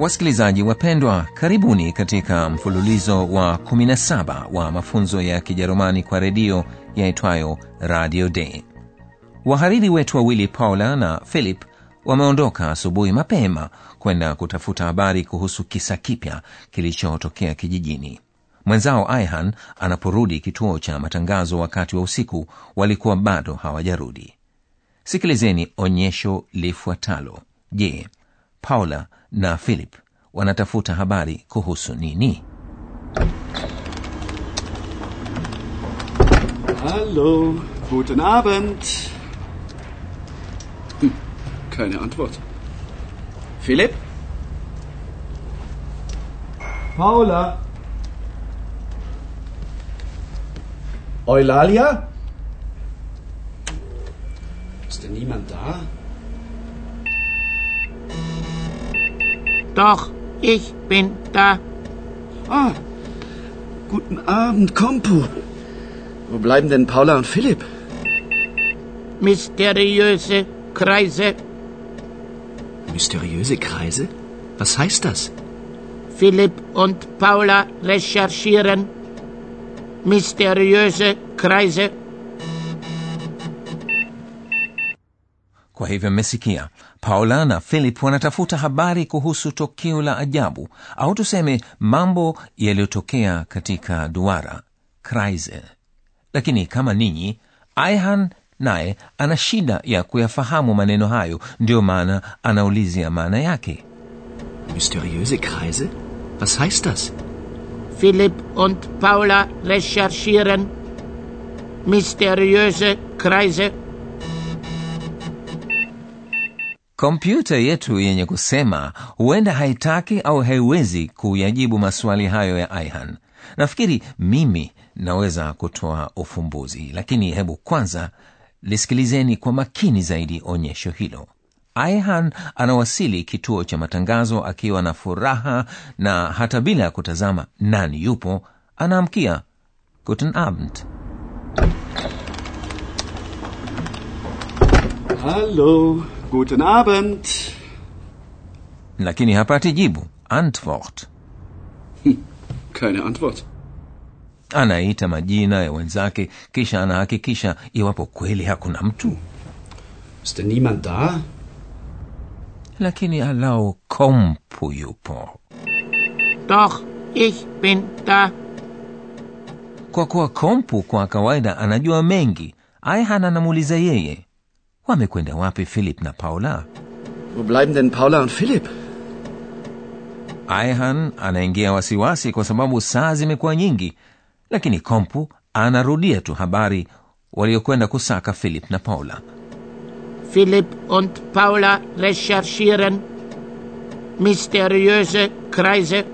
Wasikilizaji wapendwa, karibuni katika mfululizo wa 17 wa mafunzo ya Kijerumani kwa redio yaitwayo Radio Day. Wahariri wetu wawili Paula na Philip wameondoka asubuhi mapema kwenda kutafuta habari kuhusu kisa kipya kilichotokea kijijini. Mwenzao Aihan anaporudi kituo cha matangazo wakati wa usiku, walikuwa bado hawajarudi. Sikilizeni onyesho lifuatalo. Je, Paula na Philip wanatafuta habari kuhusu nini? Hallo, guten Abend. Hm, keine Antwort. Philipp? Paula? Eulalia? Ist denn niemand da? Doch, ich bin da. Ah, guten Abend, Kompu. Wo bleiben denn Paula und Philipp? Mysteriöse Kreise. Mysteriöse Kreise? Was heißt das? Philipp und Paula recherchieren. Mysteriöse Kreise. Kwa hivyo mmesikia, Paula na Philip wanatafuta habari kuhusu tokeo la ajabu au tuseme mambo yaliyotokea katika duara Kreise. Lakini kama ninyi, Aihan naye ana shida ya kuyafahamu maneno hayo, ndiyo maana anaulizia maana yake. Mysteriöse Kreise? Was heißt das? philip und Paula recherchieren. Mysteriöse Kreise. Kompyuta yetu yenye kusema huenda haitaki au haiwezi kuyajibu maswali hayo ya aihan nafikiri mimi naweza kutoa ufumbuzi lakini hebu kwanza lisikilizeni kwa makini zaidi onyesho hilo. Aihan anawasili kituo cha matangazo akiwa na furaha na hata bila ya kutazama nani yupo anaamkia guten abend. Hallo, guten Abend. lakini hapati jibu antwort Keine Antwort. anaita majina ya wenzake kisha anahakikisha iwapo kweli hakuna mtu Ist denn niemand da? lakini alau kompu yupo Doch, ich bin da. kwa kuwa kompu kwa kawaida anajua mengi aihan anamuuliza yeye wamekwenda wapi philip na paula Wo bleiben denn Paula und Philip? aihan anaingia wasiwasi kwa sababu saa zimekuwa nyingi lakini kompu anarudia tu habari waliokwenda kusaka philip na paula Philip und Paula recherchieren. Mysteriöse Kreise.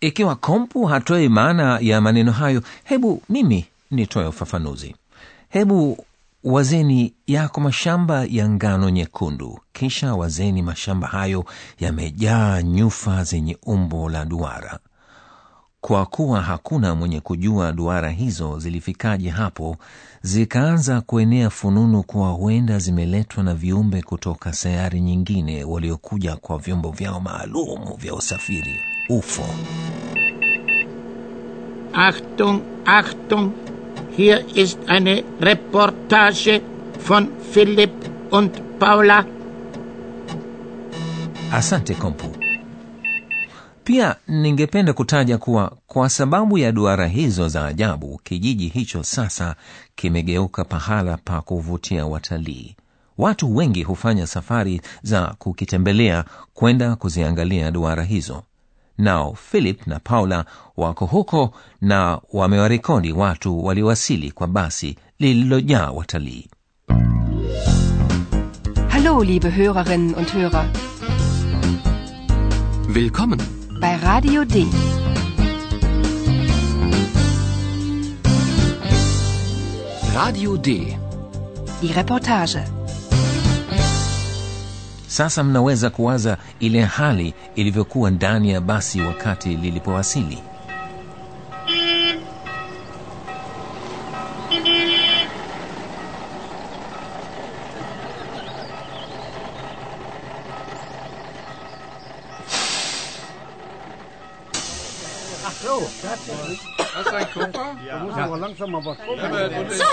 ikiwa kompu hatoi maana ya maneno hayo hebu mimi nitoe ufafanuzi hebu wazeni yako mashamba ya ngano nyekundu kisha wazeni mashamba hayo yamejaa nyufa zenye umbo la duara kwa kuwa hakuna mwenye kujua duara hizo zilifikaje hapo zikaanza kuenea fununu kuwa huenda zimeletwa na viumbe kutoka sayari nyingine waliokuja kwa vyombo vyao maalum vya usafiri ufo Achtung, Achtung. Hier ist eine Reportage von Philipp und Paula. asante kompu. Pia ningependa kutaja kuwa kwa sababu ya duara hizo za ajabu kijiji hicho sasa kimegeuka pahala pa kuvutia watalii. Watu wengi hufanya safari za kukitembelea kwenda kuziangalia duara hizo nao philip na paula wako huko na wamewarekodi watu waliowasili kwa basi lililojaa watalii Hallo, liebe Hörerinnen und Hörer. Willkommen bei Radio D. Radio D. Die Reportage. Sasa mnaweza kuwaza ile hali ilivyokuwa ndani ya basi wakati lilipowasili. So,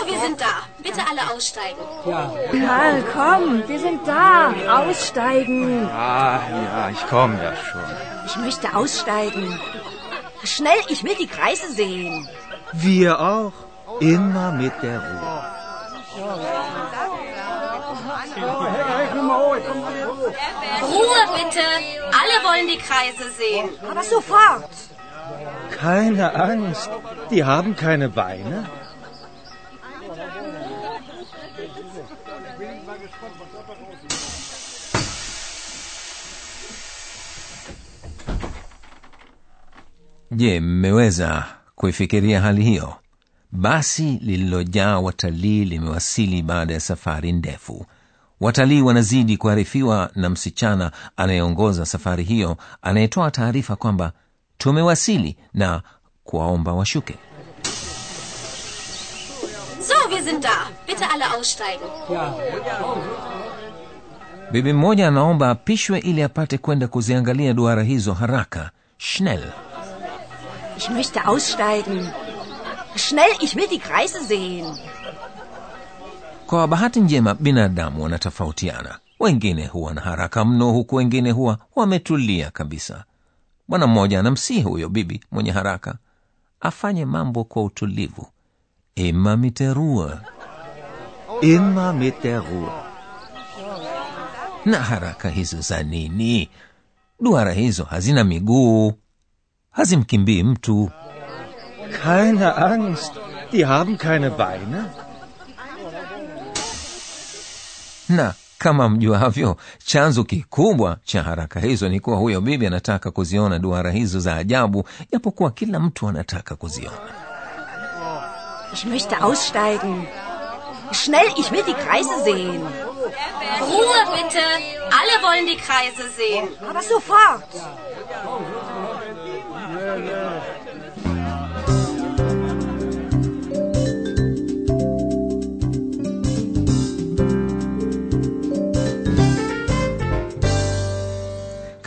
wir sind da. Bitte alle aussteigen. Karl, komm, wir sind da. Aussteigen. Ah, ja, ich komme ja schon. Ich möchte aussteigen. Schnell, ich will die Kreise sehen. Wir auch. Immer mit der Ruhe. Ruhe bitte. Alle wollen die Kreise sehen. Aber sofort. Keine Angst. Die haben keine Beine. je mmeweza kuifikiria hali hiyo basi lililojaa watalii limewasili baada ya safari ndefu watalii wanazidi kuharifiwa na msichana anayeongoza safari hiyo anayetoa taarifa kwamba tumewasili na kuwaomba washuke So, wir sind da. Bitte alle aussteigen. bibi mmoja anaomba apishwe ili apate kwenda kuziangalia duara hizo haraka schnell Ich möchte aussteigen. Schnell, ich will die Kreise sehen. kwa bahati njema binadamu wanatofautiana wengine huwa na haraka mno huku wengine huwa wametulia kabisa bwana mmoja anamsihi huyo bibi mwenye haraka afanye mambo kwa utulivu immer mit der Ruhe. Immer mit der Ruhe. na haraka hizo za nini duara hizo hazina miguu hazimkimbii mtu Keine Angst. Die haben keine Beine. na kama mjuavyo chanzo kikubwa cha haraka hizo ni kuwa huyo bibi anataka kuziona duara hizo za ajabu japokuwa kila mtu anataka kuziona Ich möchte aussteigen. Schnell, ich will die Kreise sehen. Ruhe bitte. Alle wollen die Kreise sehen. Aber sofort.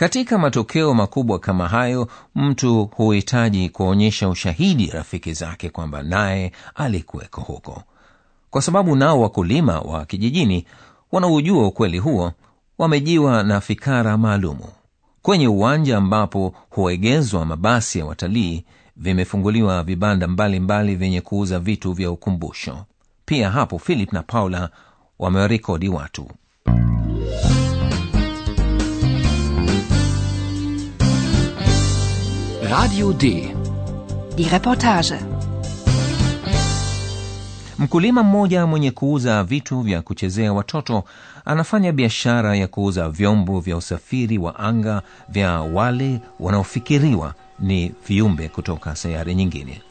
Katika matokeo makubwa kama hayo mtu huhitaji kuonyesha ushahidi rafiki zake kwamba naye alikuweko huko. Kwa sababu nao wakulima wa kijijini wanaujua ukweli huo wamejiwa na fikara maalumu. Kwenye uwanja ambapo huegezwa mabasi ya watalii vimefunguliwa vibanda mbalimbali vyenye kuuza vitu vya ukumbusho. Pia hapo philip na paula wamewarekodi watu Radio D. Die Reportage. mkulima mmoja mwenye kuuza vitu vya kuchezea watoto anafanya biashara ya kuuza vyombo vya usafiri wa anga vya wale wanaofikiriwa ni viumbe kutoka sayari nyingine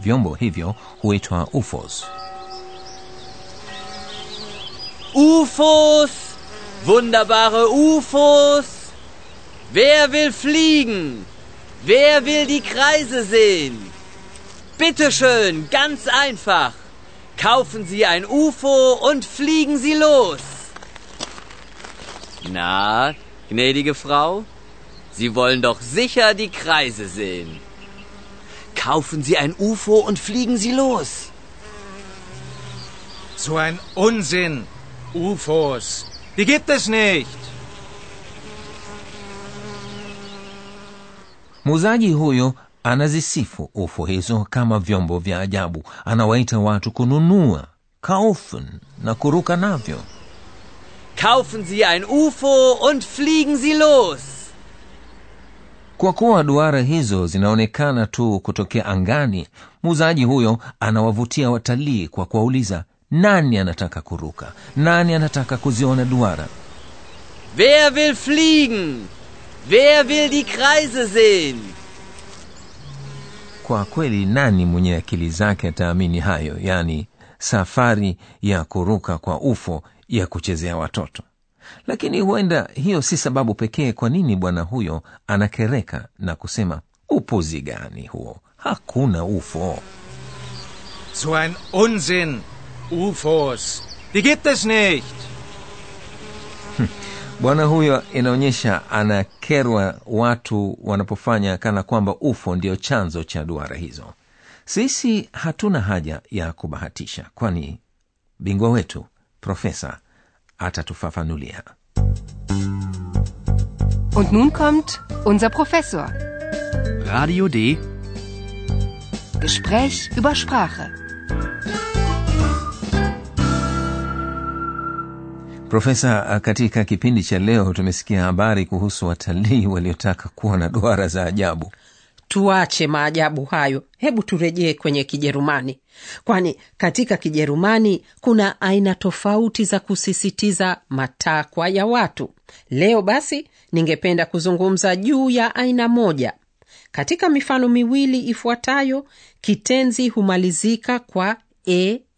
vyombo hivyo huitwa ufos UFOs! Wunderbare UFOs! Wer will fliegen? Wer will die Kreise sehen? Bitte schön, ganz einfach. Kaufen Sie ein UFO und fliegen Sie los. Na, gnädige Frau, Sie wollen doch sicher die Kreise sehen. Kaufen Sie ein UFO und fliegen Sie los. So ein Unsinn. UFOs. Die gibt es nicht. Muuzaji huyo anazisifu ufo hizo kama vyombo vya ajabu anawaita watu kununua kaufen na kuruka navyo Kaufen Sie ein UFO und fliegen Sie los. kwa kuwa duara hizo zinaonekana tu kutokea angani muuzaji huyo anawavutia watalii kwa kuwauliza nani anataka kuruka nani anataka kuziona duara Wer will fliegen? Wer will die Kreise sehen? kwa kweli nani mwenye akili zake ataamini hayo yaani safari ya kuruka kwa ufo ya kuchezea watoto lakini huenda hiyo si sababu pekee kwa nini bwana huyo anakereka na kusema upuzi gani huo hakuna ufo So ein Unsinn. UFOs. Die gibt es nicht. Bwana huyo inaonyesha anakerwa watu wanapofanya kana kwamba ufo ndio chanzo cha duara hizo sisi hatuna haja ya kubahatisha kwani bingwa wetu profesa atatufafanulia Und nun kommt unser Professor. Radio D. Gespräch über Sprache. Profesa katika kipindi cha leo tumesikia habari kuhusu watalii waliotaka kuwa na duara za ajabu. Tuache maajabu hayo. Hebu turejee kwenye kijerumani. Kwani katika kijerumani kuna aina tofauti za kusisitiza matakwa ya watu. Leo basi ningependa kuzungumza juu ya aina moja. Katika mifano miwili ifuatayo kitenzi humalizika kwa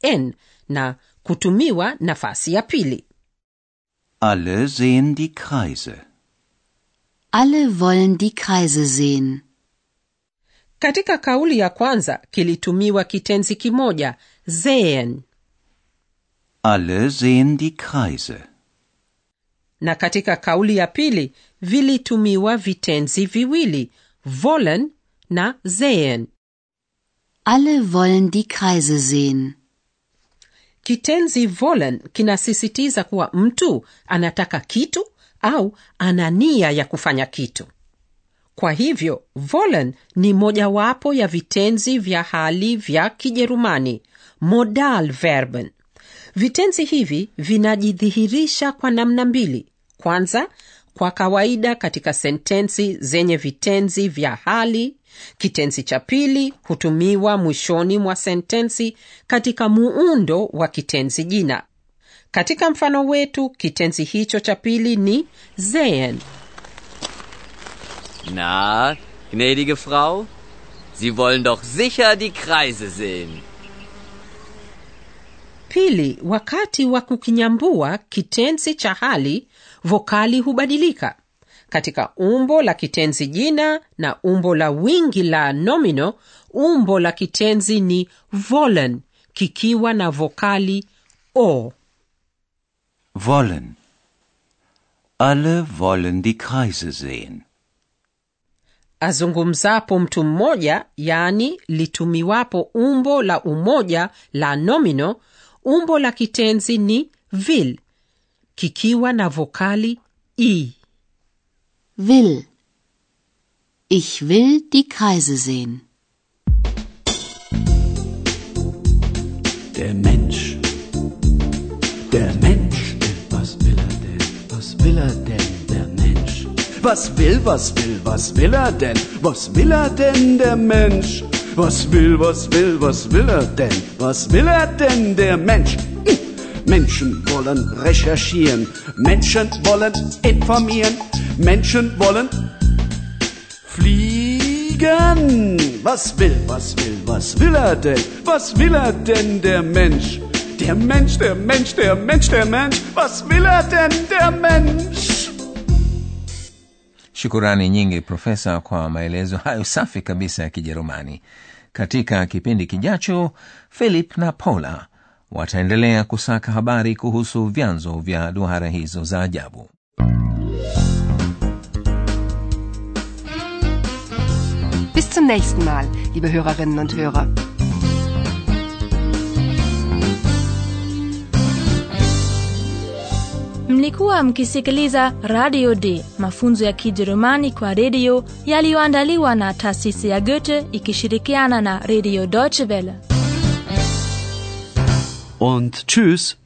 an na kutumiwa nafasi ya pili Alle sehen die Kreise. Alle wollen die Kreise sehen. katika kauli ya kwanza kilitumiwa kitenzi kimoja sehen Alle sehen die Kreise. na katika kauli ya pili vilitumiwa vitenzi viwili wollen na sehen Alle wollen die Kreise sehen. Kitenzi volen kinasisitiza kuwa mtu anataka kitu au ana nia ya kufanya kitu. Kwa hivyo volen ni mojawapo ya vitenzi vya hali vya kijerumani modalverben vitenzi hivi vinajidhihirisha kwa namna mbili. Kwanza kwa kawaida katika sentensi zenye vitenzi vya hali kitenzi cha pili hutumiwa mwishoni mwa sentensi katika muundo wa kitenzi jina. Katika mfano wetu kitenzi hicho cha pili ni sehen Na, gnädige Frau, Sie wollen doch sicher die Kreise sehen. pili wakati wa kukinyambua kitenzi cha hali vokali hubadilika katika umbo la kitenzi jina na umbo la wingi la nomino umbo la kitenzi ni volen kikiwa na vokali o Wollen. Alle wollen die Kreise sehen. azungumzapo mtu mmoja yaani litumiwapo umbo la umoja la nomino umbo la kitenzi ni vil kikiwa na vokali i Will. Ich will die Kreise sehen. Der Mensch. Der Mensch. Was will er denn? Was will er denn, der Mensch? Was will, was will, was will er denn? Was will er denn, der Mensch? Was will, was will, was will er denn? Was will er denn, der Mensch? Menschen wollen recherchieren, Menschen wollen informieren, Menschen wollen fliegen. Was will, was will, was will er denn? Was will er denn, der Mensch? Der Mensch, der Mensch, der Mensch, der Mensch. Was will er denn, der Mensch? shukurani nyingi profesa kwa maelezo hayo safi kabisa ya kijerumani katika kipindi kijacho philip na paula wataendelea kusaka habari kuhusu vyanzo vya duhara hizo za ajabu Bis zum nächsten Mal, liebe Hörerinnen und Hörer. mlikuwa mkisikiliza radio d mafunzo ya kijerumani kwa redio yaliyoandaliwa na taasisi ya goethe ikishirikiana na redio deutsche welle Und tschüss.